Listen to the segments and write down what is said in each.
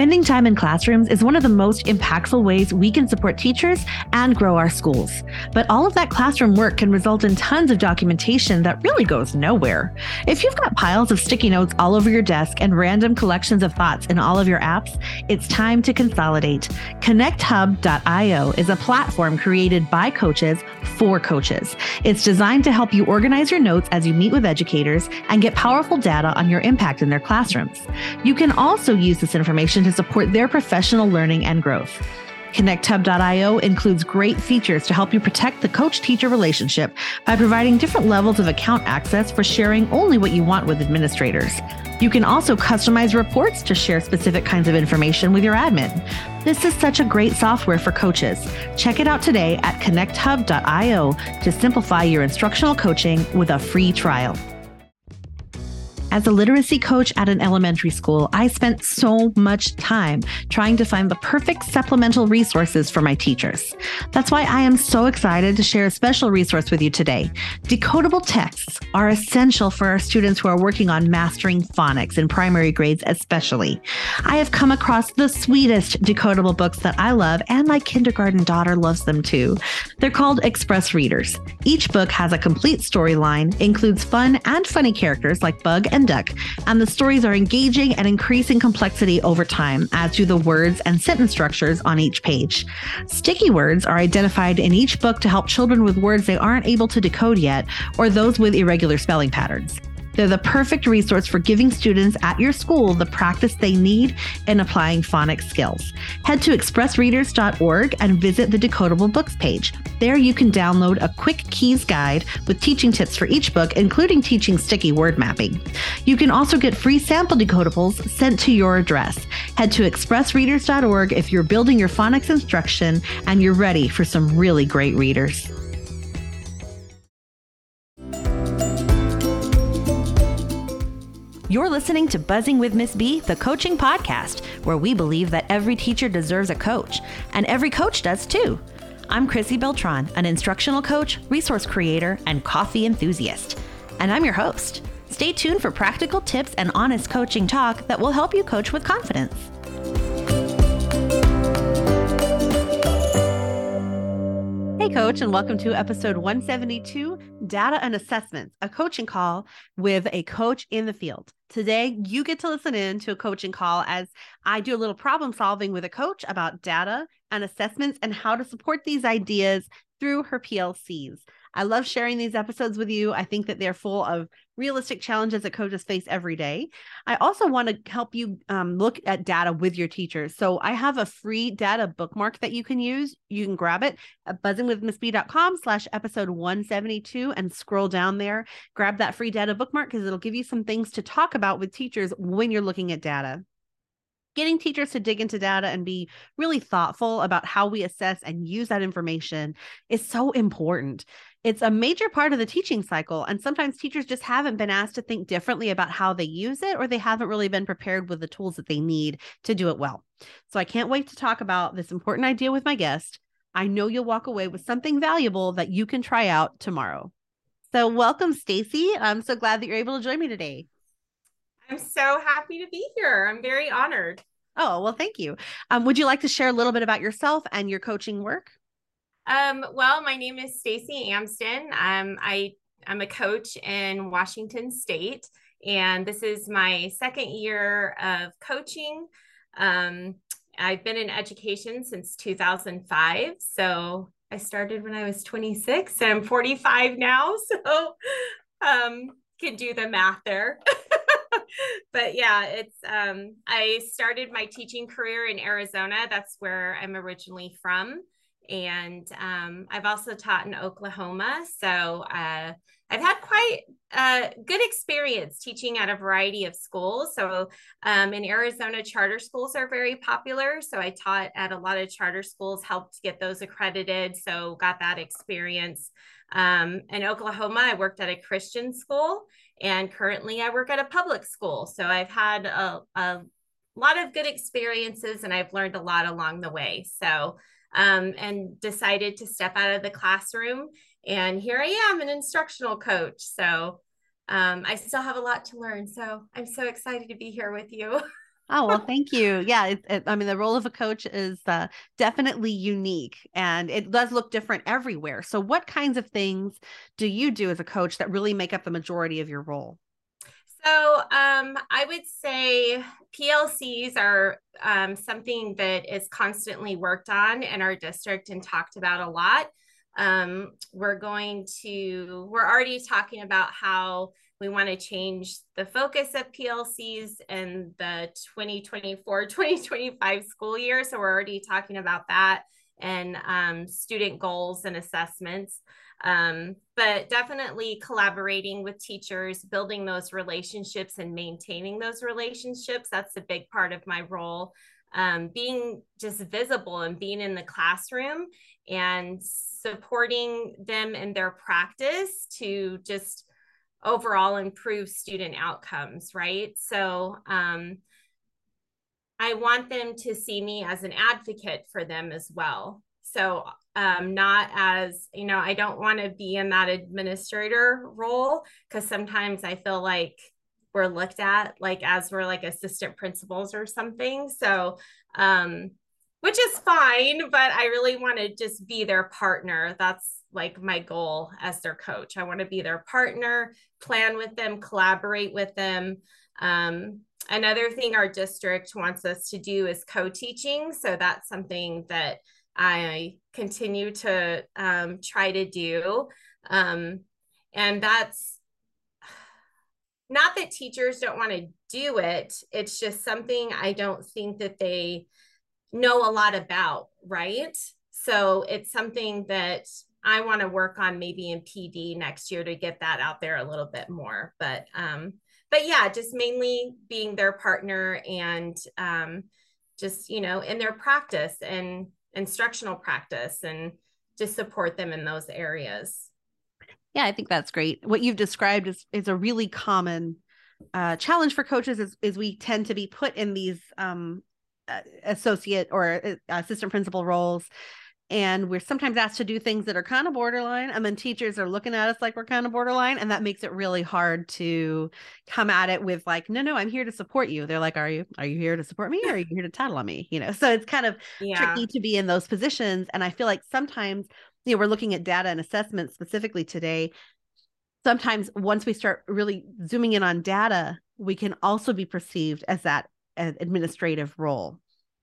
Spending time in classrooms is one of the most impactful ways we can support teachers and grow our schools. But all of that classroom work can result in tons of documentation that really goes nowhere. If you've got piles of sticky notes all over your desk and random collections of thoughts in all of your apps, it's time to consolidate. ConnectHub.io is a platform created by coaches for coaches. It's designed to help you organize your notes as you meet with educators and get powerful data on your impact in their classrooms. You can also use this information to support their professional learning and growth. ConnectHub.io includes great features to help you protect the coach teacher relationship by providing different levels of account access for sharing only what you want with administrators. You can also customize reports to share specific kinds of information with your admin. This is such a great software for coaches. Check it out today at connecthub.io to simplify your instructional coaching with a free trial. As a literacy coach at an elementary school, I spent so much time trying to find the perfect supplemental resources for my teachers. That's why I am so excited to share a special resource with you today. Decodable texts are essential for our students who are working on mastering phonics in primary grades, especially. I have come across the sweetest decodable books that I love, and my kindergarten daughter loves them too. They're called Express Readers. Each book has a complete storyline, includes fun and funny characters like Bug and and the stories are engaging and increasing complexity over time, as do the words and sentence structures on each page. Sticky words are identified in each book to help children with words they aren't able to decode yet or those with irregular spelling patterns. They're the perfect resource for giving students at your school the practice they need in applying phonics skills. Head to expressreaders.org and visit the Decodable Books page. There you can download a quick keys guide with teaching tips for each book, including teaching sticky word mapping. You can also get free sample decodables sent to your address. Head to expressreaders.org if you're building your phonics instruction and you're ready for some really great readers. You're listening to Buzzing with Miss B, the coaching podcast, where we believe that every teacher deserves a coach, and every coach does too. I'm Chrissy Beltran, an instructional coach, resource creator, and coffee enthusiast. And I'm your host. Stay tuned for practical tips and honest coaching talk that will help you coach with confidence. Hey, coach, and welcome to episode 172 Data and Assessments, a coaching call with a coach in the field. Today, you get to listen in to a coaching call as I do a little problem solving with a coach about data and assessments and how to support these ideas through her PLCs. I love sharing these episodes with you. I think that they're full of realistic challenges that coaches face every day. I also want to help you um, look at data with your teachers. So I have a free data bookmark that you can use. You can grab it at buzzingwithmissb.com slash episode 172 and scroll down there. Grab that free data bookmark because it'll give you some things to talk about with teachers when you're looking at data getting teachers to dig into data and be really thoughtful about how we assess and use that information is so important. It's a major part of the teaching cycle. And sometimes teachers just haven't been asked to think differently about how they use it, or they haven't really been prepared with the tools that they need to do it well. So I can't wait to talk about this important idea with my guest. I know you'll walk away with something valuable that you can try out tomorrow. So welcome, Stacy. I'm so glad that you're able to join me today. I'm so happy to be here. I'm very honored. Oh, well, thank you. Um, would you like to share a little bit about yourself and your coaching work? Um, well, my name is Stacy Amsden. Um, I I'm a coach in Washington State, and this is my second year of coaching. Um, I've been in education since 2005, so I started when I was 26, and I'm 45 now. So, um, can do the math there. but yeah, it's um, I started my teaching career in Arizona. That's where I'm originally from. And um, I've also taught in Oklahoma. So uh, I've had quite a good experience teaching at a variety of schools. So um, in Arizona, charter schools are very popular. So I taught at a lot of charter schools, helped get those accredited. So got that experience. Um, in Oklahoma, I worked at a Christian school and currently I work at a public school. So I've had a, a lot of good experiences and I've learned a lot along the way. So, um, and decided to step out of the classroom. And here I am, an instructional coach. So, um, I still have a lot to learn. So I'm so excited to be here with you. Oh, well, thank you. Yeah, it, it, I mean, the role of a coach is uh, definitely unique and it does look different everywhere. So, what kinds of things do you do as a coach that really make up the majority of your role? So, um, I would say PLCs are um, something that is constantly worked on in our district and talked about a lot. Um, we're going to, we're already talking about how we want to change the focus of PLCs in the 2024 2025 school year. So we're already talking about that and um, student goals and assessments. Um, but definitely collaborating with teachers, building those relationships and maintaining those relationships. That's a big part of my role. Um, being just visible and being in the classroom and supporting them in their practice to just overall improve student outcomes, right? So um, I want them to see me as an advocate for them as well. So um, not as, you know, I don't want to be in that administrator role because sometimes I feel like we're looked at like as we're like assistant principals or something. So, um, which is fine, but I really want to just be their partner. That's like my goal as their coach. I want to be their partner, plan with them, collaborate with them. Um, another thing our district wants us to do is co-teaching. So that's something that I continue to um, try to do. Um, and that's not that teachers don't want to do it. It's just something I don't think that they know a lot about, right? So it's something that I want to work on maybe in PD next year to get that out there a little bit more. But um, but yeah, just mainly being their partner and um, just you know in their practice and instructional practice and just support them in those areas. Yeah, I think that's great. What you've described is is a really common uh, challenge for coaches is, is we tend to be put in these um, uh, associate or uh, assistant principal roles and we're sometimes asked to do things that are kind of borderline and then teachers are looking at us like we're kind of borderline and that makes it really hard to come at it with like no no i'm here to support you. They're like are you are you here to support me or are you here to tattle on me? You know so it's kind of yeah. tricky to be in those positions and i feel like sometimes you know we're looking at data and assessment specifically today. Sometimes once we start really zooming in on data we can also be perceived as that administrative role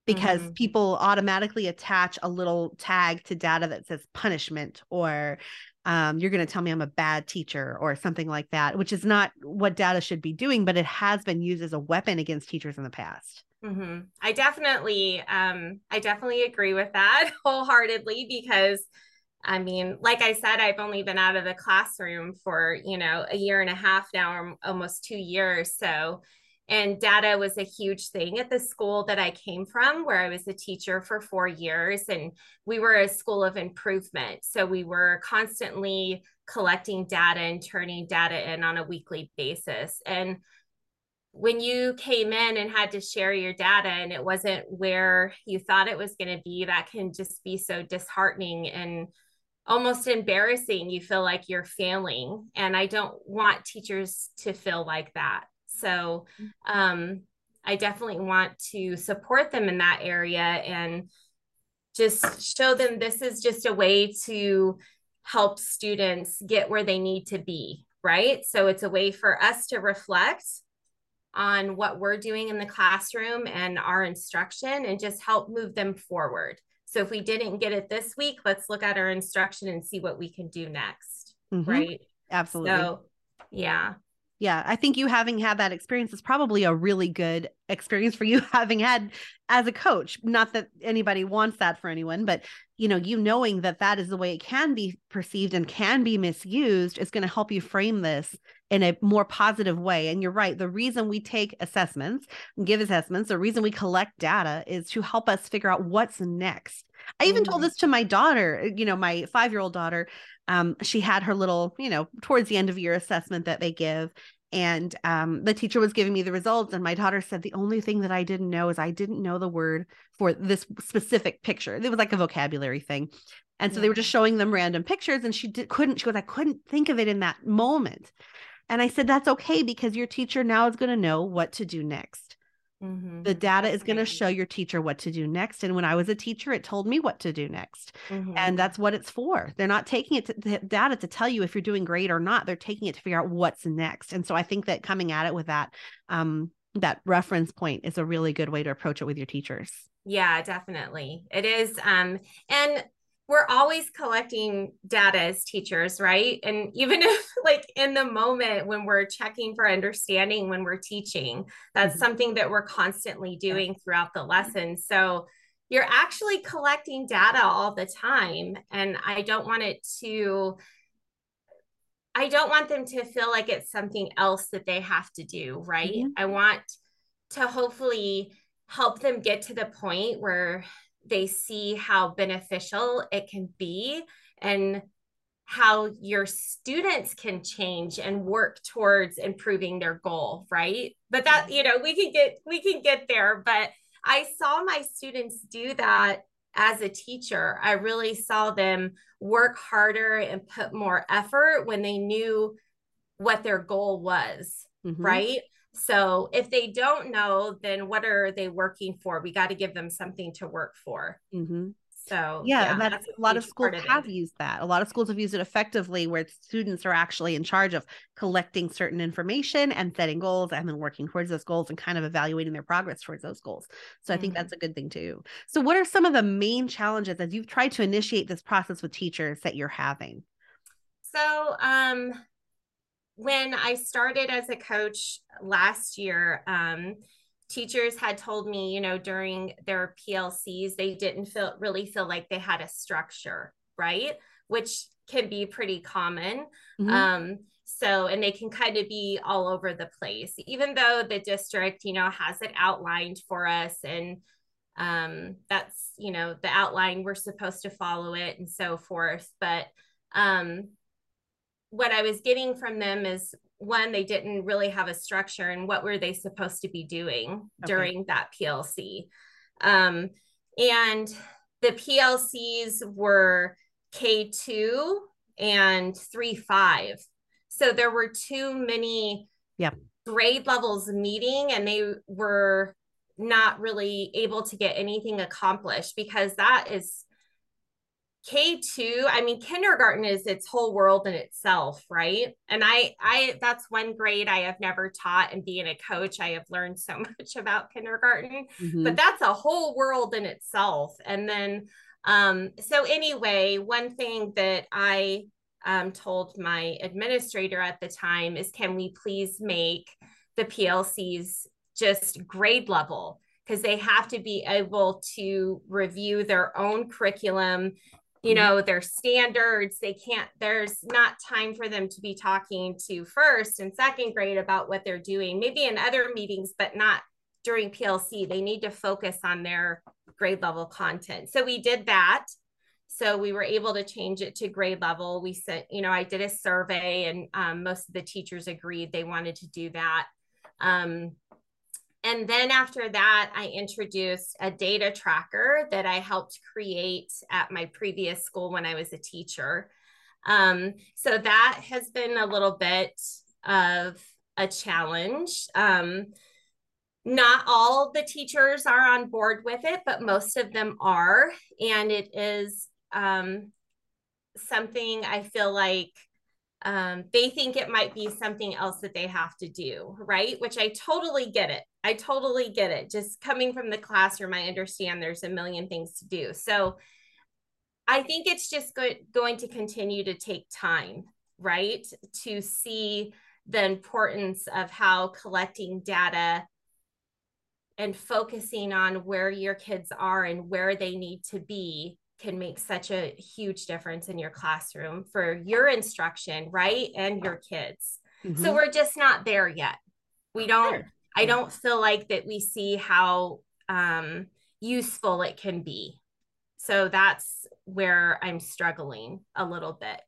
because mm-hmm. people automatically attach a little tag to data that says punishment or um, you're going to tell me I'm a bad teacher or something like that, which is not what data should be doing, but it has been used as a weapon against teachers in the past. Mm-hmm. I definitely, um, I definitely agree with that wholeheartedly because, I mean, like I said, I've only been out of the classroom for you know a year and a half now, almost two years. So and data was a huge thing at the school that I came from, where I was a teacher for four years. And we were a school of improvement. So we were constantly collecting data and turning data in on a weekly basis. And when you came in and had to share your data and it wasn't where you thought it was going to be, that can just be so disheartening and almost embarrassing. You feel like you're failing. And I don't want teachers to feel like that. So um, I definitely want to support them in that area and just show them this is just a way to help students get where they need to be, right? So it's a way for us to reflect on what we're doing in the classroom and our instruction and just help move them forward. So if we didn't get it this week, let's look at our instruction and see what we can do next, mm-hmm. right? Absolutely. So, yeah yeah i think you having had that experience is probably a really good experience for you having had as a coach. Not that anybody wants that for anyone but you know you knowing that that is the way it can be perceived and can be misused is going to help you frame this in a more positive way and you're right the reason we take assessments and give assessments the reason we collect data is to help us figure out what's next i even mm. told this to my daughter you know my 5 year old daughter um, she had her little, you know, towards the end of year assessment that they give. And um, the teacher was giving me the results. And my daughter said, The only thing that I didn't know is I didn't know the word for this specific picture. It was like a vocabulary thing. And so yeah. they were just showing them random pictures. And she did, couldn't, she goes, I couldn't think of it in that moment. And I said, That's okay because your teacher now is going to know what to do next. Mm-hmm. The data is going to show your teacher what to do next. And when I was a teacher, it told me what to do next. Mm-hmm. And that's what it's for. They're not taking it to the data to tell you if you're doing great or not. They're taking it to figure out what's next. And so I think that coming at it with that, um, that reference point is a really good way to approach it with your teachers. Yeah, definitely. It is. Um, and we're always collecting data as teachers, right? And even if, like, in the moment when we're checking for understanding when we're teaching, that's mm-hmm. something that we're constantly doing throughout the lesson. So you're actually collecting data all the time. And I don't want it to, I don't want them to feel like it's something else that they have to do, right? Mm-hmm. I want to hopefully help them get to the point where they see how beneficial it can be and how your students can change and work towards improving their goal right? But that you know we can get we can get there but i saw my students do that as a teacher. I really saw them work harder and put more effort when they knew what their goal was mm-hmm. right so if they don't know, then what are they working for? We got to give them something to work for. Mm-hmm. So yeah, yeah that's, that's, a lot of schools have used that. A lot of schools have used it effectively, where students are actually in charge of collecting certain information and setting goals, and then working towards those goals and kind of evaluating their progress towards those goals. So mm-hmm. I think mm-hmm. that's a good thing too. So what are some of the main challenges as you've tried to initiate this process with teachers that you're having? So um, when I started as a coach last year, um, teachers had told me, you know, during their PLCs, they didn't feel really feel like they had a structure, right? Which can be pretty common. Mm-hmm. Um, so, and they can kind of be all over the place, even though the district, you know, has it outlined for us and um, that's, you know, the outline, we're supposed to follow it and so forth. But um, what I was getting from them is one, they didn't really have a structure and what were they supposed to be doing okay. during that PLC. Um, and the PLCs were K2 and 3 5. So there were too many yep. grade levels meeting and they were not really able to get anything accomplished because that is K2, I mean kindergarten is its whole world in itself, right? And I I that's one grade I have never taught and being a coach I have learned so much about kindergarten, mm-hmm. but that's a whole world in itself. And then um so anyway, one thing that I um, told my administrator at the time is can we please make the PLCs just grade level because they have to be able to review their own curriculum you mm-hmm. know their standards they can't there's not time for them to be talking to first and second grade about what they're doing maybe in other meetings but not during plc they need to focus on their grade level content. So we did that. So we were able to change it to grade level. We sent you know i did a survey and um, most of the teachers agreed they wanted to do that. Um, and then after that, I introduced a data tracker that I helped create at my previous school when I was a teacher. Um, so that has been a little bit of a challenge. Um, not all the teachers are on board with it, but most of them are. And it is um, something I feel like um, they think it might be something else that they have to do, right? Which I totally get it. I totally get it. Just coming from the classroom, I understand there's a million things to do. So I think it's just go- going to continue to take time, right? To see the importance of how collecting data and focusing on where your kids are and where they need to be can make such a huge difference in your classroom for your instruction, right? And your kids. Mm-hmm. So we're just not there yet. We don't, sure. I don't feel like that we see how um, useful it can be. So that's where I'm struggling a little bit.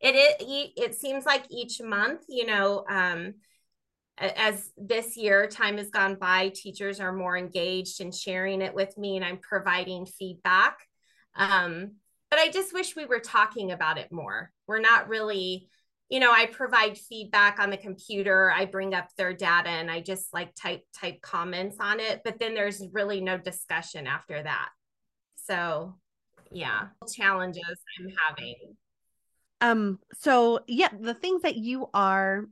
It, it, it seems like each month, you know, um, as this year time has gone by teachers are more engaged in sharing it with me and i'm providing feedback um, but I just wish we were talking about it more. We're not really you know, I provide feedback on the computer. I bring up their data and I just like type type comments on it, but then there's really no discussion after that. So, yeah, challenges I'm having. Um so yeah, the things that you are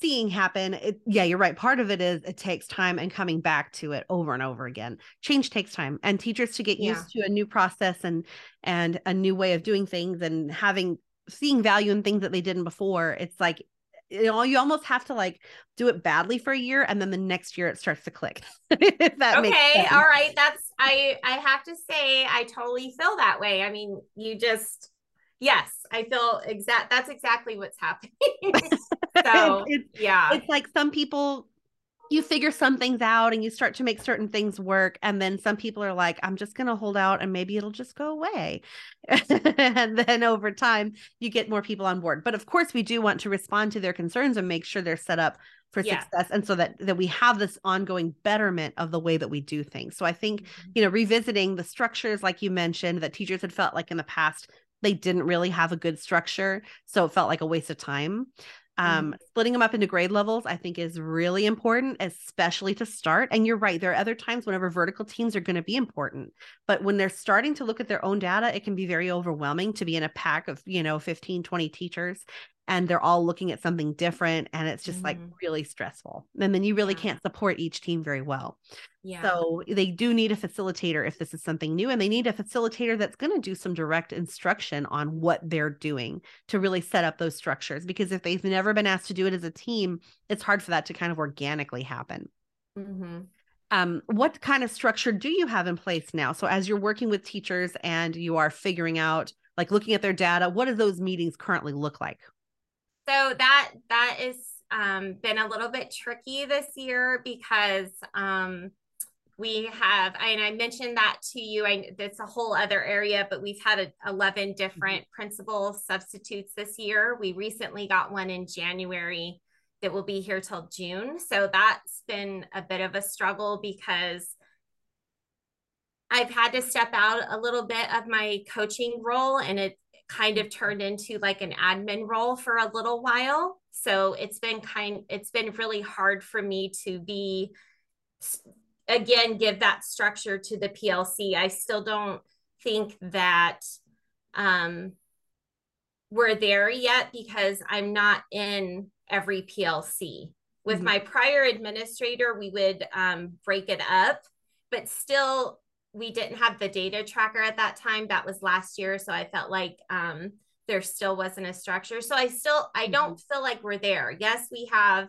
seeing happen it, yeah you're right part of it is it takes time and coming back to it over and over again. Change takes time and teachers to get yeah. used to a new process and and a new way of doing things and having seeing value in things that they didn't before it's like you know you almost have to like do it badly for a year and then the next year it starts to click that okay all right that's i i have to say i totally feel that way i mean you just yes i feel exact that's exactly what's happening so it's, yeah. it's like some people you figure some things out and you start to make certain things work and then some people are like i'm just going to hold out and maybe it'll just go away. And then over time you get more people on board. But of course we do want to respond to their concerns and make sure they're set up for yeah. success and so that that we have this ongoing betterment of the way that we do things. So i think mm-hmm. you know revisiting the structures like you mentioned that teachers had felt like in the past they didn't really have a good structure so it felt like a waste of time um, mm-hmm. Splitting them up into grade levels, I think, is really important, especially to start. And you're right, there are other times whenever vertical teams are going to be important. But when they're starting to look at their own data, it can be very overwhelming to be in a pack of, you know, 15, 20 teachers and they're all looking at something different and it's just mm-hmm. like really stressful and then you really yeah. can't support each team very well yeah so they do need a facilitator if this is something new and they need a facilitator that's going to do some direct instruction on what they're doing to really set up those structures because if they've never been asked to do it as a team it's hard for that to kind of organically happen mm-hmm. um, what kind of structure do you have in place now so as you're working with teachers and you are figuring out like looking at their data what do those meetings currently look like so that that is um, been a little bit tricky this year because um, we have and i mentioned that to you. I that's a whole other area but we've had a, 11 different mm-hmm. principal substitutes this year. We recently got one in january that will be here till june. So that's been a bit of a struggle because i've had to step out a little bit of my coaching role and it kind of turned into like an admin role for a little while. So it's been kind it's been really hard for me to be again give that structure to the PLC. I still don't think that um we're there yet because I'm not in every PLC. With mm-hmm. my prior administrator, we would um, break it up, but still we didn't have the data tracker at that time. That was last year. So I felt like um, there still wasn't a structure. So I still, I don't mm-hmm. feel like we're there. Yes, we have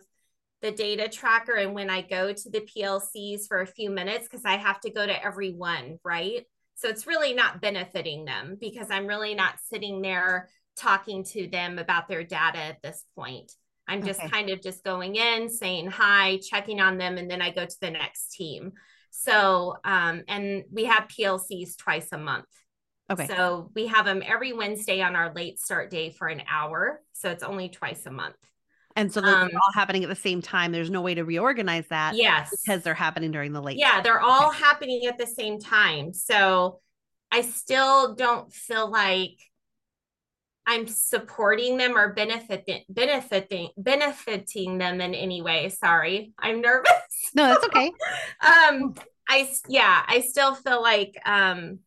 the data tracker. And when I go to the PLCs for a few minutes, because I have to go to every one, right? So it's really not benefiting them because I'm really not sitting there talking to them about their data at this point. I'm just okay. kind of just going in, saying hi, checking on them, and then I go to the next team. So, um, and we have PLCs twice a month. Okay. So we have them every Wednesday on our late start day for an hour. So it's only twice a month. And so they're um, all happening at the same time. There's no way to reorganize that. Yes. Because they're happening during the late. Yeah, they're all okay. happening at the same time. So I still don't feel like I'm supporting them or benefiting benefiting benefiting them in any way. Sorry. I'm nervous. No, that's okay. um I yeah, I still feel like um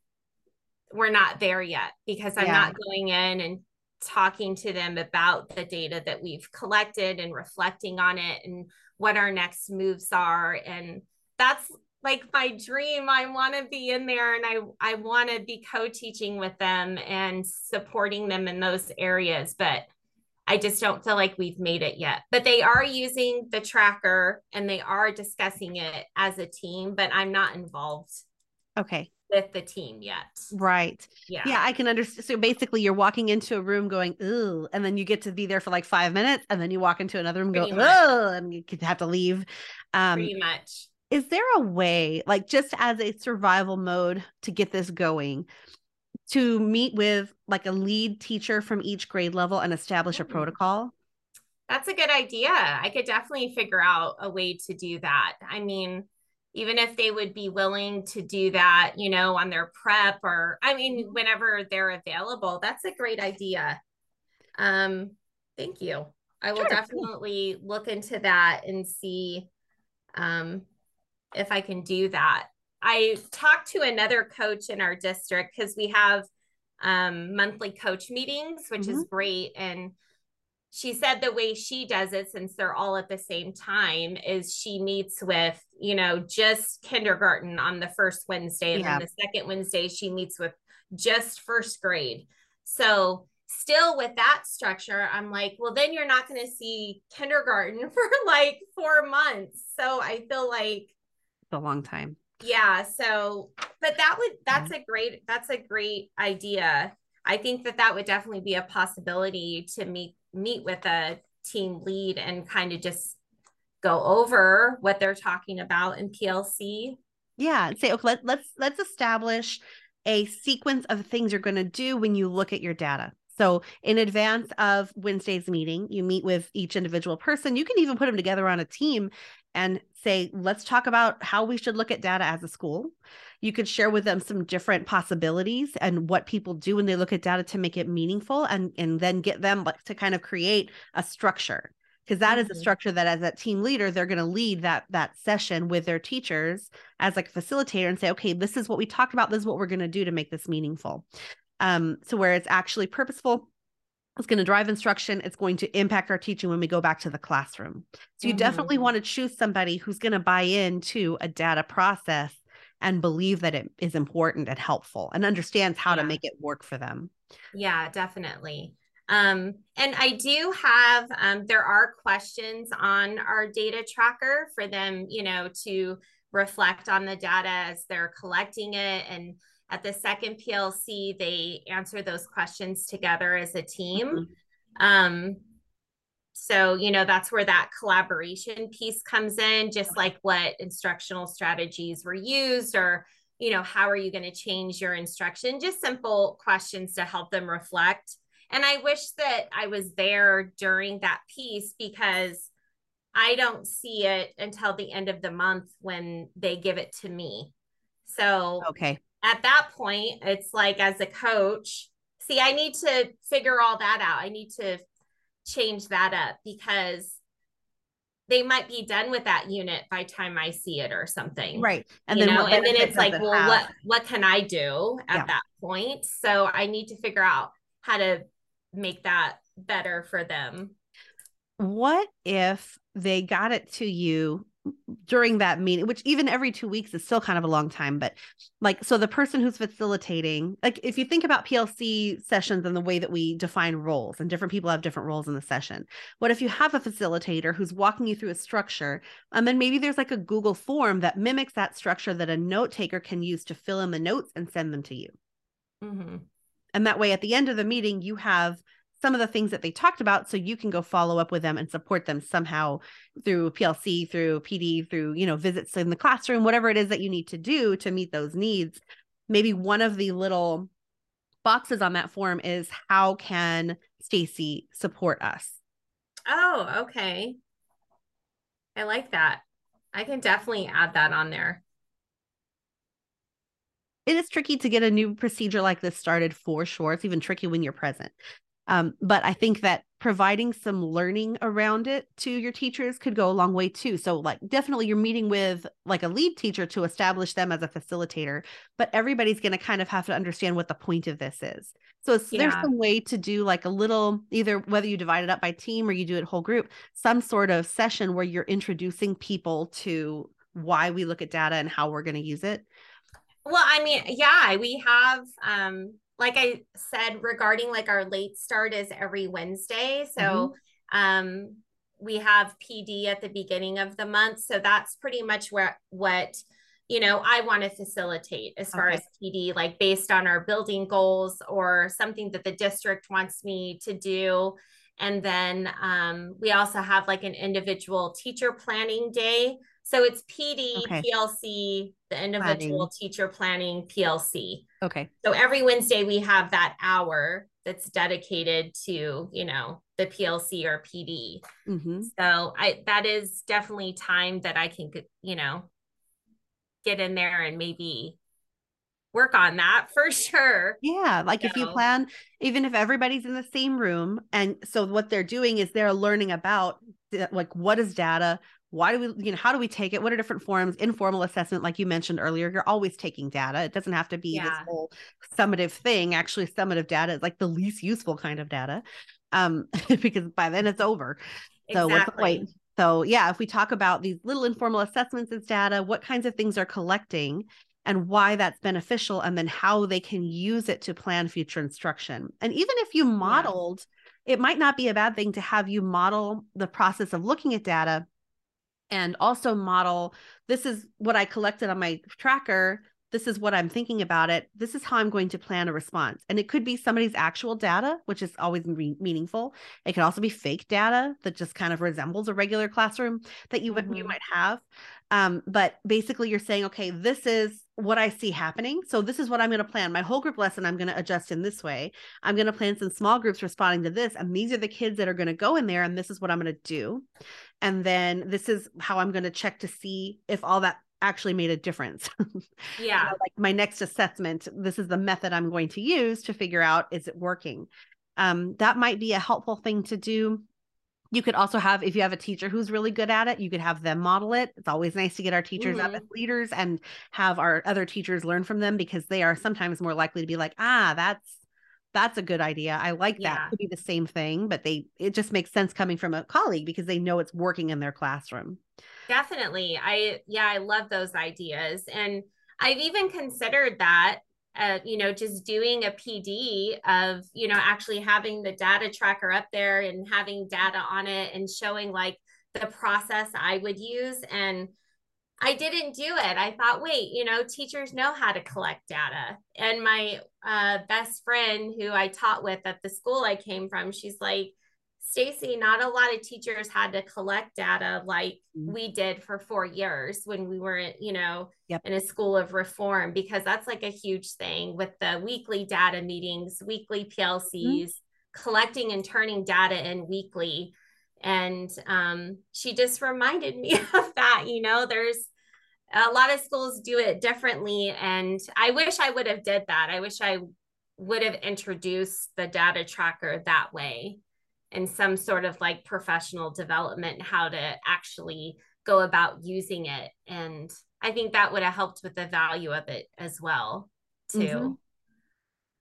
we're not there yet because I'm yeah. not going in and talking to them about the data that we've collected and reflecting on it and what our next moves are and that's like my dream. I want to be in there and I I want to be co-teaching with them and supporting them in those areas, but I just don't feel like we've made it yet. But they are using the tracker and they are discussing it as a team, but I'm not involved. Okay. With the team yet. Right. Yeah. Yeah. I can understand. So basically, you're walking into a room going, ooh, and then you get to be there for like five minutes, and then you walk into another room, Pretty go, oh, and you have to leave. Um, Pretty much is there a way like just as a survival mode to get this going to meet with like a lead teacher from each grade level and establish a hmm. protocol that's a good idea i could definitely figure out a way to do that i mean even if they would be willing to do that you know on their prep or i mean mm-hmm. whenever they're available that's a great idea um Thank you. I will Sure. definitely look into that and see um, if I can do that. I talked to another coach in our district because we have um, monthly coach meetings, which is great. And she said the way she does it, since they're all at the same time, is she meets with, you know, just kindergarten on the first Wednesday. And Yeah. then the second Wednesday, she meets with just first grade. So, still with that structure, I'm like, well, then you're not going to see kindergarten for like four months. So, I feel like, a long time. yeah. So, but that would, that's Mm-hmm. a great, that's a great idea. I think that that would definitely be a possibility to meet, meet with a team lead and kind of just go over what they're talking about in PLC. Yeah, and say, okay, let, let's let's establish a sequence of things you're going to do when you look at your data. So, in advance of Wednesday's meeting, you meet with each individual person. You can even put them together on a team and say, let's talk about how we should look at data as a school. You could share with them some different possibilities and what people do when they look at data to make it meaningful and and then get them like to kind of create a structure because that is a Mhm. structure that as a team leader they're going to lead that that session with their teachers as like a facilitator and say okay this is what we talked about this is what we're going to do to make this meaningful um so where it's actually purposeful it's going to drive instruction it's going to impact our teaching when we go back to the classroom so you Mhm. definitely want to choose somebody who's going to buy into a data process and believe that it is important and helpful and understands how to make it work for them Yeah, definitely. Um, and I do have, um, there are questions on our data tracker for them, you know, to reflect on the data as they're collecting it. And at the second PLC, they answer those questions together as a team. Mhm. Um, so, you know, that's where that collaboration piece comes in, just like what instructional strategies were used or, you know, how are you going to change your instruction? Just simple questions to help them reflect. And I wish that I was there during that piece because I don't see it until the end of the month when they give it to me. So, okay at that point, it's like as a coach, see, I need to figure all that out. I need to change that up because they might be done with that unit by time I see it or something. right and you then know, and then it's like, it well, have? what what can I do at Yeah. that point? So I need to figure out how to make that better for them. what if they got it to you during that meeting which even every two weeks is still kind of a long time but like so the person who's facilitating like if you think about plc sessions and the way that we define roles and different people have different roles in the session what if you have a facilitator who's walking you through a structure and then maybe there's like a google form that mimics that structure that a note taker can use to fill in the notes and send them to you Mhm. and that way, at the end of the meeting, you have some of the things that they talked about so you can go follow up with them and support them somehow through PLC, through PD, through, you know, visits in the classroom, whatever it is that you need to do to meet those needs. Maybe one of the little boxes on that form is how can Stacy support us? Oh, okay. I like that. I can definitely add that on there. it is tricky to get a new procedure like this started for sure. It's even tricky when you're present. Um, but I think that providing some learning around it to your teachers could go a long way too. So, like, definitely you're meeting with like a lead teacher to establish them as a facilitator, but everybody's going to kind of have to understand what the point of this is. So, is there's Yeah. some way to do like a little, either whether you divide it up by team or you do it whole group, some sort of session where you're introducing people to why we look at data and how we're going to use it. Well, I mean, yeah, we have um like I said regarding like our late start is every Wednesday. So um we have PD at the beginning of the month. So that's pretty much where what you know I want to facilitate as far Okay. as PD, like based on our building goals or something that the district wants me to do. And then um, we also have like an individual teacher planning day. So it's PD, Okay. PLC, the individual teacher planning, PLC. Okay. So every Wednesday we have that hour that's dedicated to, you know, the PLC or PD. hmm So I that is definitely time that I can you know, get in there and maybe work on that for sure. Yeah. Like so. if you plan, even if everybody's in the same room. And so what they're doing is they're learning about like what is data? Why do we, you know, how do we take it? What are different forms? Informal assessment, like you mentioned earlier, you're always taking data. It doesn't have to be yeah. this whole summative thing. Actually, summative data is like the least useful kind of data. Um, because by then it's over. So exactly. what's the point? So yeah, if we talk about these little informal assessments as data, what kinds of things are collecting and why that's beneficial, and then how they can use it to plan future instruction. And even if you modeled, yeah. it might not be a bad thing to have you model the process of looking at data and also model this is what I collected on my tracker. This is what I'm thinking about it. This is how I'm going to plan a response. And it could be somebody's actual data, which is always re- meaningful. It can also be fake data that just kind of resembles a regular classroom that you would mm-hmm. you might have. Um, but basically, you're saying, okay, this is what I see happening. So this is what I'm going to plan. My whole group lesson, I'm going to adjust in this way. I'm going to plan some small groups responding to this. And these are the kids that are going to go in there. And this is what I'm going to do. And then this is how I'm going to check to see if all that actually made a difference. Yeah. so like my next assessment, this is the method I'm going to use to figure out is it working. Um, that might be a helpful thing to do you could also have if you have a teacher who's really good at it you could have them model it it's always nice to get our teachers mm-hmm. up as leaders and have our other teachers learn from them because they are sometimes more likely to be like ah that's that's a good idea i like that yeah. it could be the same thing but they it just makes sense coming from a colleague because they know it's working in their classroom definitely i yeah i love those ideas and i've even considered that uh, you know, just doing a PD of, you know, actually having the data tracker up there and having data on it and showing like the process I would use. And I didn't do it. I thought, wait, you know, teachers know how to collect data. And my uh, best friend who I taught with at the school I came from, she's like, Stacy, not a lot of teachers had to collect data like mm-hmm. we did for four years when we were, you know, yep. in a school of reform, because that's like a huge thing with the weekly data meetings, weekly PLCs, mm-hmm. collecting and turning data in weekly. And um, she just reminded me of that, you know, there's a lot of schools do it differently. And I wish I would have did that. I wish I would have introduced the data tracker that way and some sort of like professional development how to actually go about using it and i think that would have helped with the value of it as well too mm-hmm.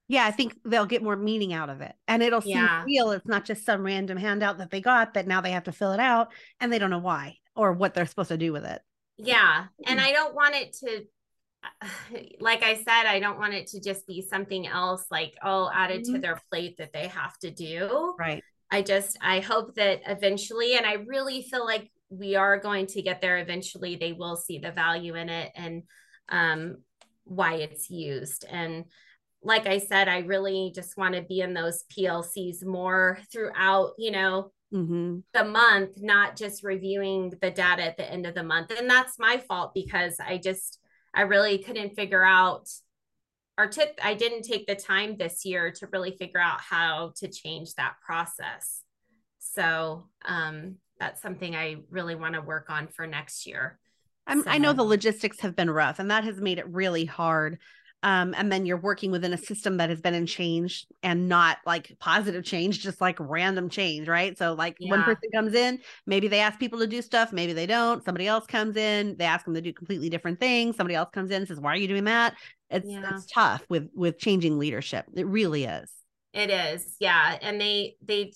Yeah i think they'll get more meaning out of it and it'll seem yeah. real it's not just some random handout that they got that now they have to fill it out and they don't know why or what they're supposed to do with it yeah and i don't want it to like I said, I don't want it to just be something else like, oh, added mm-hmm. to their plate that they have to do. Right. I just I hope that eventually, and I really feel like we are going to get there eventually. They will see the value in it and um, why it's used. And like I said, I really just want to be in those PLCs more throughout, you know, mm-hmm. the month, not just reviewing the data at the end of the month. And that's my fault because I just I really couldn't figure out or took I didn't take the time this year to really figure out how to change that process. So um, that's something I really want to work on for next year. So. i know the logistics have been rough, and that has made it really hard um, and then you're working within a system that has been in change and not like positive change just like random change right? So like yeah. one person comes in maybe they ask people to do stuff maybe they don't. Somebody else comes in they ask them to do completely different things. Somebody else comes in and says why are you doing that? It's yeah. it's tough with with changing leadership. It really is. It is. Yeah. And they they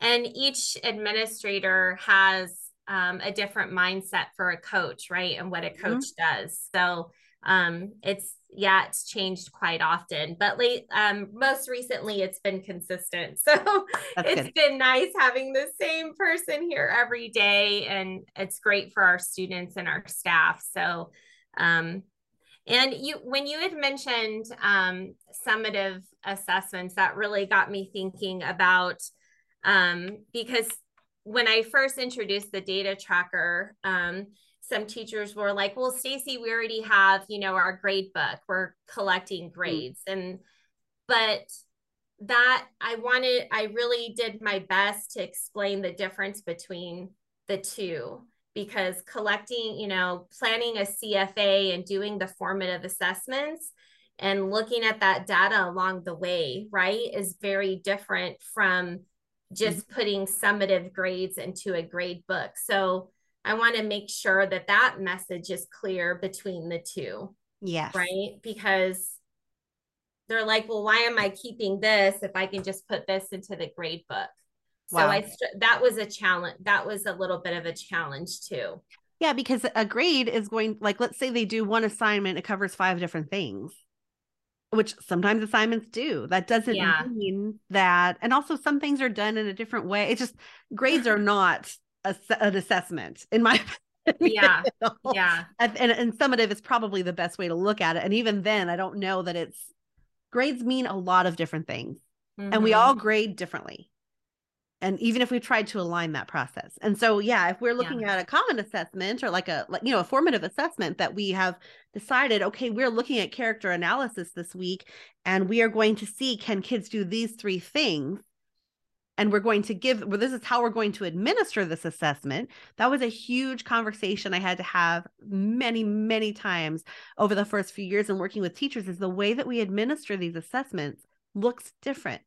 and each administrator has um, a different mindset for a coach right? And what a mm-hmm. coach mm-hmm. does. So um, it's yeah, it's changed quite often, but late, um, most recently it's been consistent. So That's it's good. been nice having the same person here every day, and it's great for our students and our staff. So, um, and you, when you had mentioned um, summative assessments, that really got me thinking about um, because when I first introduced the data tracker, um, some teachers were like, well, Stacy, we already have, you know, our grade book. We're collecting mm. grades. Mm-hmm. And but that I wanted, I really did my best to explain the difference between the two because collecting, you know, planning a CFA and doing the formative assessments and looking at that data along the way, right, is very different from just mm-hmm. putting summative grades into a grade book. So I want to make sure that that message is clear between the two. Yes. Right. Because they're like, well, why am I keeping this if I can just put this into the grade book? So wow. I that was a challenge. That was a little bit of a challenge too. Yeah, because a grade is going like let's say they do one assignment, it covers five different things which sometimes assignments do. That doesn't yeah. mean that. And also, some things are done in a different way. It's just grades are not a, an assessment, in my yeah. Yeah. And, and, summative is probably the best way to look at it. And even then i don't know that it's grades mean a lot of different things. Mm-hmm. and we all mm-hmm. grade differently. And even if we tried to align that process. And so yeah if we're looking yeah. at a common assessment or like a like you know a formative assessment that we have decided okay we're looking at character analysis this week and we are going to see can kids do these three things and we're going to give well this is how we're going to administer this assessment that was a huge conversation i had to have many many times over the first few years and working with teachers is the way that we administer these assessments looks different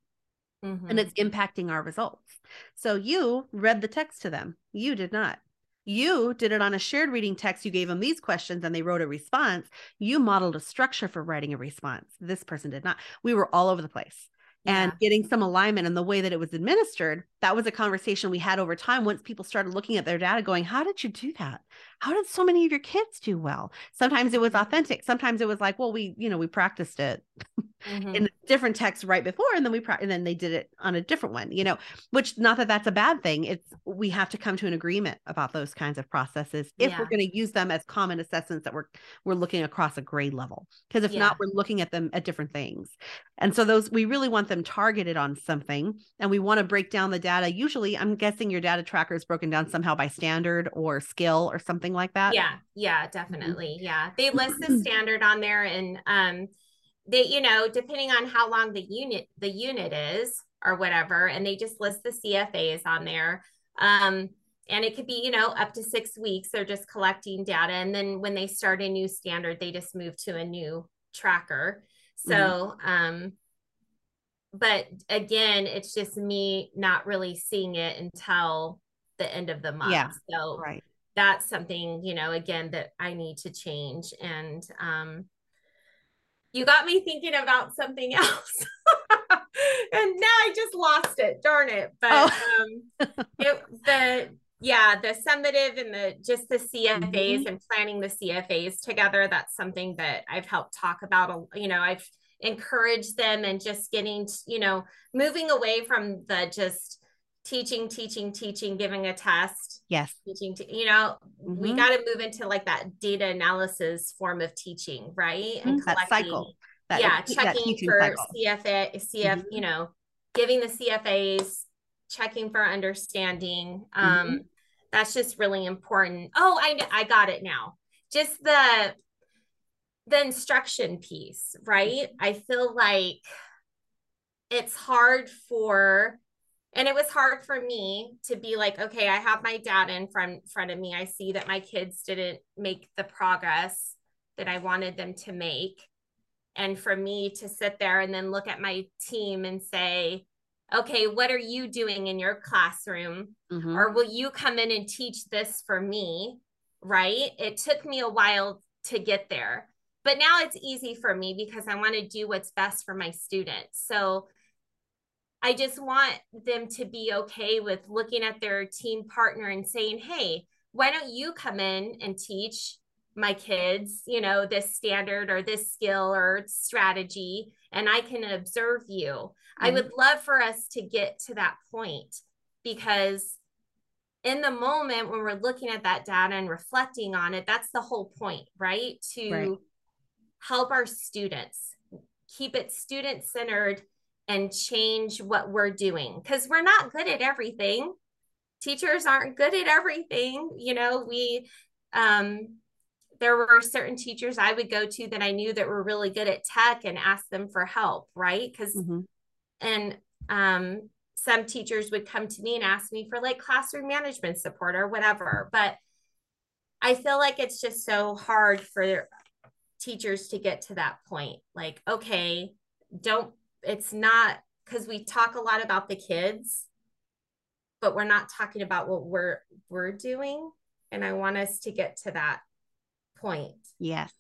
mm-hmm. and it's impacting our results. So you read the text to them. You did not. You did it on a shared reading text. You gave them these questions and they wrote a response. You modeled a structure for writing a response. This person did not. We were all over the place and getting some alignment in the way that it was administered that was a conversation we had over time once people started looking at their data going how did you do that? How did so many of your kids do well? Sometimes it was authentic. Sometimes it was like well we you know we practiced it mm-hmm. in different texts right before and then we pra- and then they did it on a different one you know which not that that's a bad thing it's we have to come to an agreement about those kinds of processes if yeah. we're going to use them as common assessments that we're we're looking across a grade level because if yeah. not we're looking at them at different things and so those we really want them targeted on something and we want to break down the data usually i'm guessing your data tracker is broken down somehow by standard or skill or something like that yeah yeah definitely yeah they list the standard on there and um they you know depending on how long the unit the unit is or whatever and they just list the cfas on there. Um and it could be you know up to six weeks they're just collecting data and then when they start a new standard they just move to a new tracker. So mm-hmm. um but again it's just me not really seeing it until the end of the month. Yeah so right. that's something you know again that i need to change and um you got me thinking about something else and now i just lost it darn it but oh. um it, the yeah the summative and the just the cfas mm-hmm. and planning the cfas together that's something that i've helped talk about you know i've encouraged them and just getting you know moving away from the just teaching teaching teaching giving a test yes teaching to, you know mm-hmm. we got to move into like that data analysis form of teaching right and mm-hmm. that cycle that, yeah checking for cycle. cfa cf mm-hmm. you know giving the cfas checking for understanding um mm-hmm. that's just really important oh i i got it now just the the instruction piece right i feel like it's hard for and it was hard for me to be like okay i have my data in front front of me. I see that my kids didn't make the progress that i wanted them to make. And for me to sit there and then look at my team and say okay what are you doing in your classroom? Mm-hmm. or will you come in and teach this for me? Right? It took me a while to get there. But now it's easy for me because i want to do what's best for my students. So I just want them to be okay with looking at their team partner and saying, hey, why don't you come in and teach my kids, you know, this standard or this skill or strategy, and I can observe you. Mm-hmm. I would love for us to get to that point because in the moment when we're looking at that data and reflecting on it, that's the whole point, right? To right. help our students keep it student centered and change what we're doing because we're not good at everything. Teachers aren't good at everything. You know, we, um, there were certain teachers I would go to that I knew that were really good at tech and ask them for help, right? Because, mm-hmm. and um, some teachers would come to me and ask me for like classroom management support or whatever. But I feel like it's just so hard for teachers to get to that point like okay don't it's not because we talk a lot about the kids but we're not talking about what we're we're doing. And i want us to get to that point. Yes.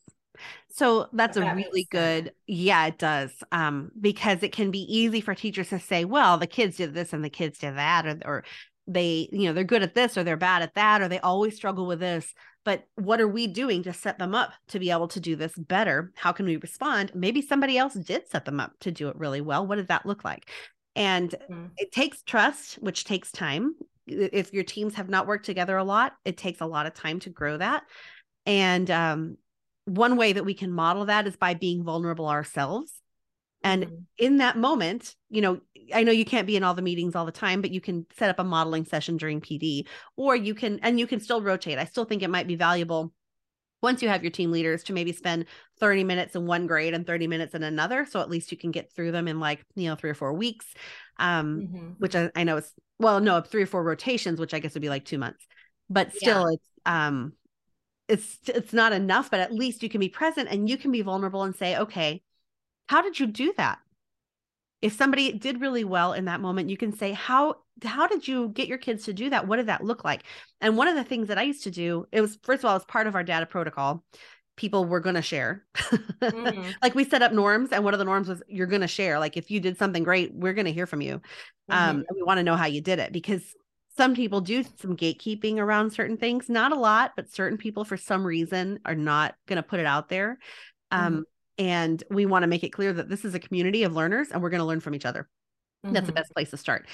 So that's that a really good yeah it does um because it can be easy for teachers to say well the kids did this and the kids did that or or they you know they're good at this or they're bad at that or they always struggle with this but what are we doing to set them up to be able to do this better? How can we respond? Maybe somebody else did set them up to do it really well. What did that look like? And mm-hmm. it takes trust which takes time. If your teams have not worked together a lot it takes a lot of time to grow that. And um, one way that we can model that is by being vulnerable ourselves and mm-hmm. in that moment, you know, I know you can't be in all the meetings all the time, but you can set up a modeling session during PD, or you can, and you can still rotate. I still think it might be valuable once you have your team leaders to maybe spend 30 minutes in one grade and 30 minutes in another. So at least you can get through them in like, you know, three or four weeks, um, mm-hmm. which I, I, know is, well, no, three or four rotations, which I guess would be like two months, but still yeah. it's, um, it's, it's not enough, but at least you can be present and you can be vulnerable and say, okay, how did you do that? If somebody did really well in that moment, you can say, How how did you get your kids to do that? What did that look like? And one of the things that I used to do, it was first of all, as part of our data protocol, people were going to share. mm-hmm. like we set up norms, and one of the norms was you're going to share. Like if you did something great, we're going to hear from you. Um, mm-hmm. Um, we want to know how you did it because some people do some gatekeeping around certain things. Not a lot, but certain people, for some reason, are not going to put it out there. Um, mm-hmm and we want to make it clear that this is a community of learners and we're going to learn from each other. Mm-hmm. that's the mm-hmm. best place to start.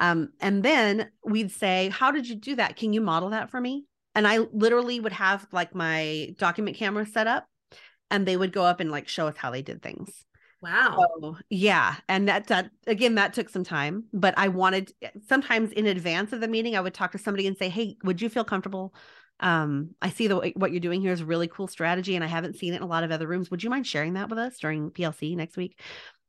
Um, and then we'd say how did you do that? Can you model that for me? And i literally would have like my document camera set up and they would go up and like show us how they did things. Wow. So, yeah and that that again that took some time but i wanted sometimes in advance of the meeting i would talk to somebody and say hey would you feel comfortable um i see the what you're doing here is a really cool strategy and i haven't seen it in a lot of other rooms. Would you mind sharing that with us during plc next week?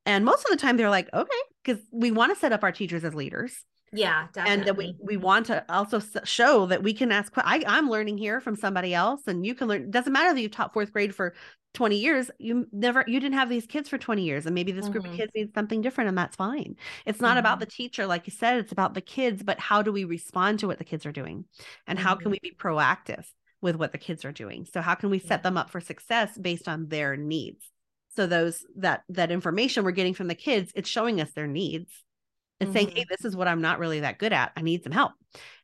And most of the time they're like okay because we want to set up our teachers as leaders. Yeah definitely. and we, we want to also show that we can ask I, i'm learning here from somebody else and you can learn it doesn't matter that you've taught fourth grade for 20 years you never you didn't have these kids for 20 years and maybe this mm-hmm. group of mm-hmm. kids needs something different and that's fine it's not mm-hmm. about the teacher like you said it's about the kids but how do we respond to what the kids are doing and mm-hmm. how can mm-hmm. we be proactive with what the kids are doing so how can we set them up for success based on their needs so those that that information we're getting from the kids it's showing us their needs and mm-hmm. saying hey this is what i'm not really that good at i need some help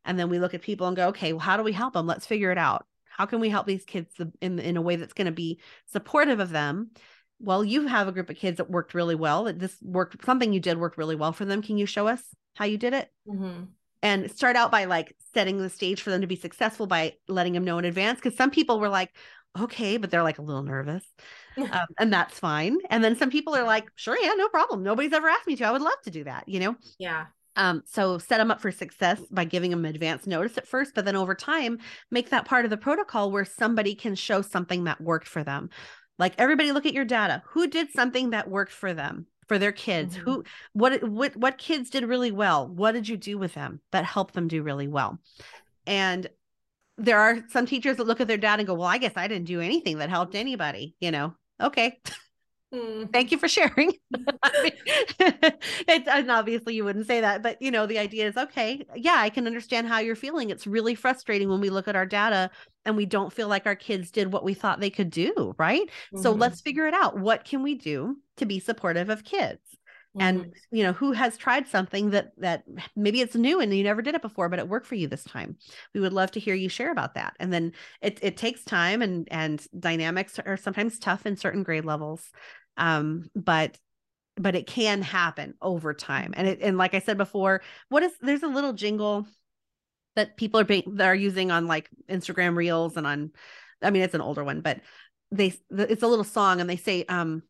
and then we look at people and go okay well how do we help them let's figure it out how can we help these kids in in a way that's going to be supportive of them? Well you have a group of kids that worked really well that this worked something you did worked really well for them. Can you show us how you did it? Mm-hmm. And start out by like setting the stage for them to be successful by letting them know in advance because some people were like okay but they're like a little nervous. Um, and that's fine. And then some people are like sure yeah no problem. Nobody's ever asked me to. I would love to do that you know? Yeah um, so set them up for success by giving them advance notice at first, but then over time, make that part of the protocol where somebody can show something that worked for them. Like everybody look at your data. Who did something that worked for them? for their kids mm-hmm. who what what what kids did really well what did you do with them that helped them do really well and there are some teachers that look at their dad and go well i guess i didn't do anything that helped anybody you know okay mm. thank you for sharing. It's and obviously you wouldn't say that but you know the idea is okay yeah i can understand how you're feeling. It's really frustrating when we look at our data and we don't feel like our kids did what we thought they could do right? Mm-hmm. so let's figure it out. What can we do to be supportive of kids mm-hmm. and you know who has tried something that that maybe it's new and you never did it before but it worked for you this time. We would love to hear you share about that. And then it, it takes time and and dynamics are sometimes tough in certain grade levels um but but it can happen over time. And it and like i said before what is there's a little jingle that people are being that are using on like Instagram reels and on I mean it's an older one but they it's a little song and they say um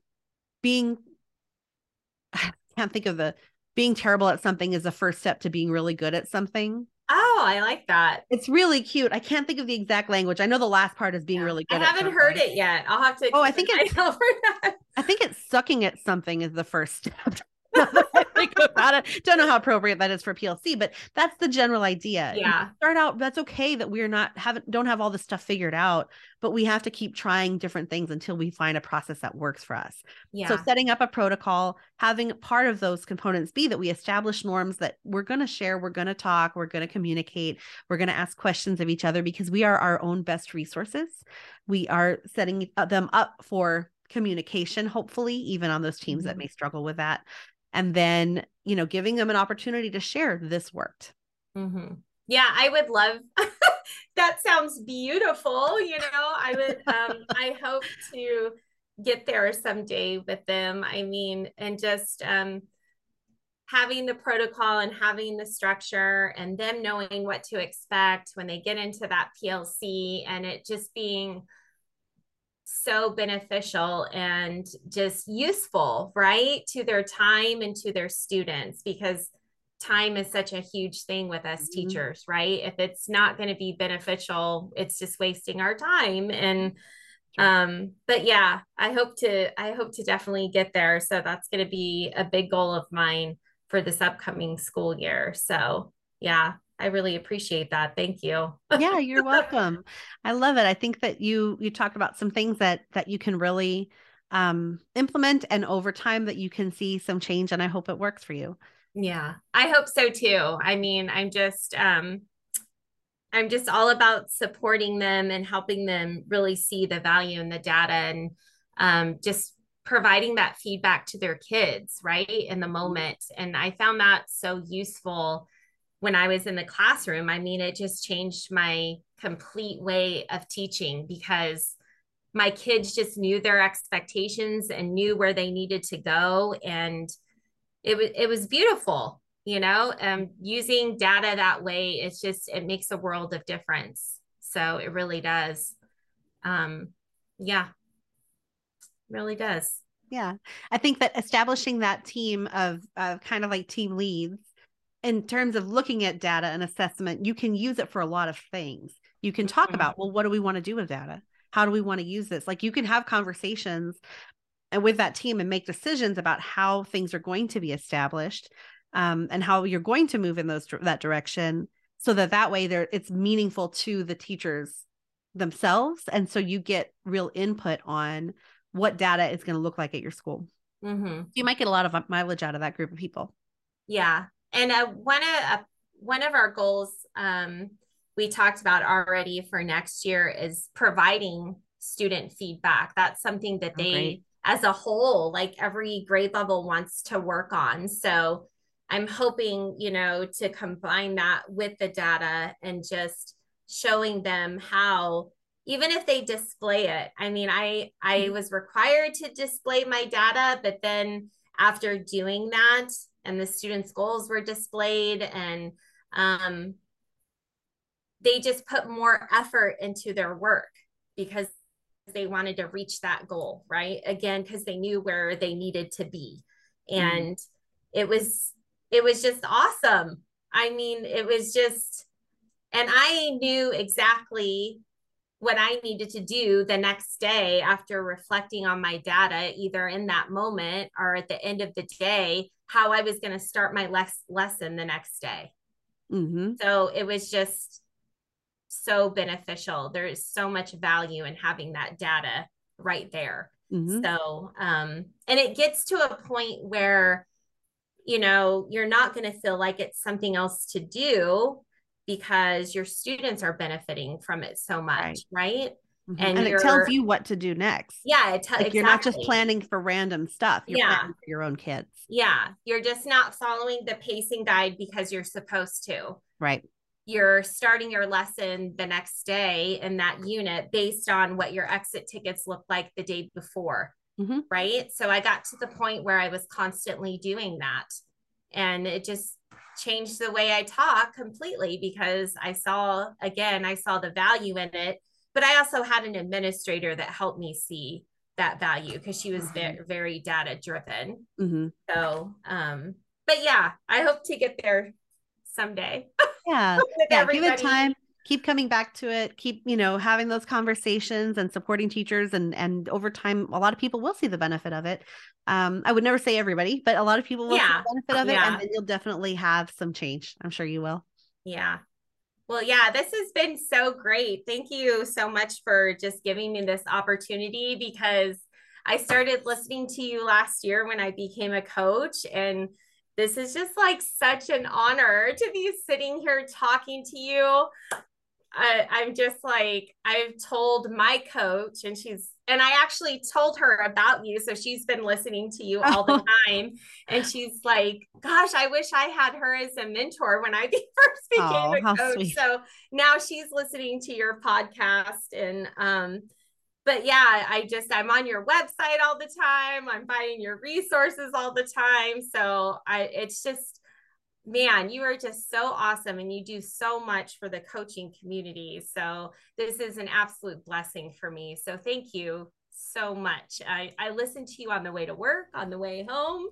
being can't think of the being terrible at something is the first step to being really good at something. Oh, I like that. It's really cute. I can't think of the exact language. I know the last part is being yeah. really good. I haven't heard it yet. I'll have to. Oh, I think it's. I think it's sucking at something is the first step. think about it. Don't know how appropriate that is for PLC, but that's the general idea. Yeah. Start out, that's okay that we're not haven't don't have all this stuff figured out, but we have to keep trying different things until we find a process that works for us. Yeah. So setting up a protocol, having part of those components be that we establish norms that we're going to share, we're going to talk, we're going to communicate, we're going to ask questions of each other because we are our own best resources. We are setting them up for communication hopefully even on those teams mm-hmm. that may struggle with that and then you know giving them an opportunity to share this worked mm-hmm. yeah i would love that sounds beautiful you know i would um i hope to get there someday with them i mean and just um having the protocol and having the structure and them knowing what to expect when they get into that plc and it just being so beneficial and just useful, right, to their time and to their students because time is such a huge thing with us mm-hmm. teachers, right? If it's not going to be beneficial, it's just wasting our time and um but yeah i hope to i hope to definitely get there so that's going to be a big goal of mine for this upcoming school year so yeah I really appreciate that. Thank you. yeah, you're welcome. I love it. I think that you you talked about some things that that you can really um implement and over time that you can see some change and I hope it works for you. Yeah. I hope so too. I mean, I'm just um I'm just all about supporting them and helping them really see the value in the data and um just providing that feedback to their kids, right? In the mm-hmm. moment. And I found that so useful when I was in the classroom, I mean, it just changed my complete way of teaching because my kids just knew their expectations and knew where they needed to go. And it was, it was beautiful, you know, um, using data that way, it's just, it makes a world of difference. So it really does. Um, yeah, really does. Yeah. I think that establishing that team of, of kind of like team leads in terms of looking at data and assessment, you can use it for a lot of things. You can talk mm-hmm. about, well, what do we want to do with data? How do we want to use this? Like you can have conversations and with that team and make decisions about how things are going to be established um, and how you're going to move in those that direction so that that way there it's meaningful to the teachers themselves and so you get real input on what data is going to look like at your school mm-hmm. you might get a lot of mileage out of that group of people yeah and uh, one of uh, one of our goals um, we talked about already for next year is providing student feedback. That's something that they, as a whole, like every grade level wants to work on. So I'm hoping, you know, to combine that with the data and just showing them how even if they display it i mean i i mm-hmm. was required to display my data but then after doing that and the students' goals were displayed and um, they just put more effort into their work because they wanted to reach that goal right again because they knew where they needed to be mm-hmm. and mm. it was it was just awesome i mean it was just and i knew exactly what I needed to do the next day after reflecting on my data, either in that moment or at the end of the day, how I was going to start my les- lesson the next day. Mm-hmm. So it was just so beneficial. There's so much value in having that data right there. Mm-hmm. So, um, and it gets to a point where, you know, you're not going to feel like it's something else to do because your students are benefiting from it so much, right? right? Mm-hmm. And, and it tells you what to do next. Yeah, it te- like exactly. you're not just planning for random stuff. You're yeah. planning for your own kids. Yeah, you're just not following the pacing guide because you're supposed to. Right. You're starting your lesson the next day in that unit based on what your exit tickets look like the day before. Mm-hmm. Right. So I got to the point where I was constantly doing that. And it just changed the way I talk completely because I saw, again, I saw the value in it. But I also had an administrator that helped me see that value because she was mm-hmm. very, very data driven. Mm-hmm. So, um, but yeah, I hope to get there someday. Yeah. yeah. Give it time. keep coming back to it keep you know having those conversations and supporting teachers and and over time a lot of people will see the benefit of it um i would never say everybody but a lot of people will yeah. see the benefit of it yeah. and then you'll definitely have some change i'm sure you will yeah well yeah this has been so great. Thank you so much for just giving me this opportunity because i started listening to you last year when i became a coach and this is just like such an honor to be sitting here talking to you I, I'm just like, I've told my coach, and she's, and I actually told her about you. So she's been listening to you all the time. And she's like, gosh, I wish I had her as a mentor when I first became oh, a coach. Sweet. So now she's listening to your podcast. And, um, but yeah, I just, I'm on your website all the time. I'm buying your resources all the time. So I, it's just, man, you are just so awesome and you do so much for the coaching community. So this is an absolute blessing for me. So thank you so much. I, I listen to you on the way to work, on the way home.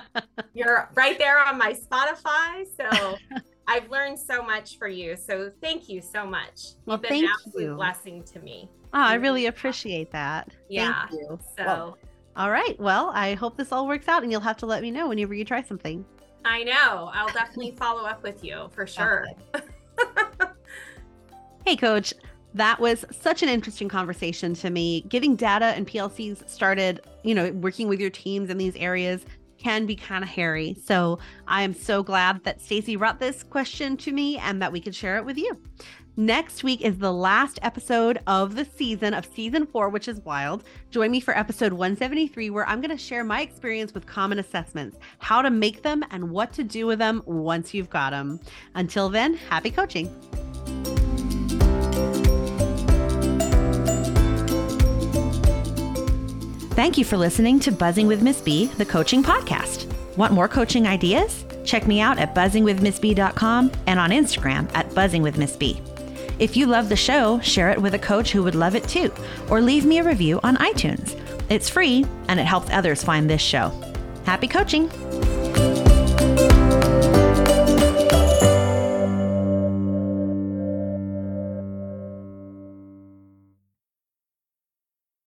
You're right there on my Spotify. So I've learned so much for you. So thank you so much. Well, You've been thank an absolute you. blessing to me. Oh, I really appreciate that. Yeah. Thank you. So well, all right. Well, I hope this all works out and you'll have to let me know whenever you try something. I know. I'll definitely follow up with you for sure. hey, coach. That was such an interesting conversation to me. Getting data and PLCs started, you know, working with your teams in these areas can be kind of hairy. So I am so glad that Stacy brought this question to me and that we could share it with you. Next week is the last episode of the season of season four, which is wild. Join me for episode 173, where I'm going to share my experience with common assessments, how to make them, and what to do with them once you've got them. Until then, happy coaching. Thank you for listening to Buzzing with Miss B, the coaching podcast. Want more coaching ideas? Check me out at buzzingwithmissb.com and on Instagram at buzzingwithmissb. If you love the show, share it with a coach who would love it too, or leave me a review on iTunes. It's free and it helps others find this show. Happy coaching!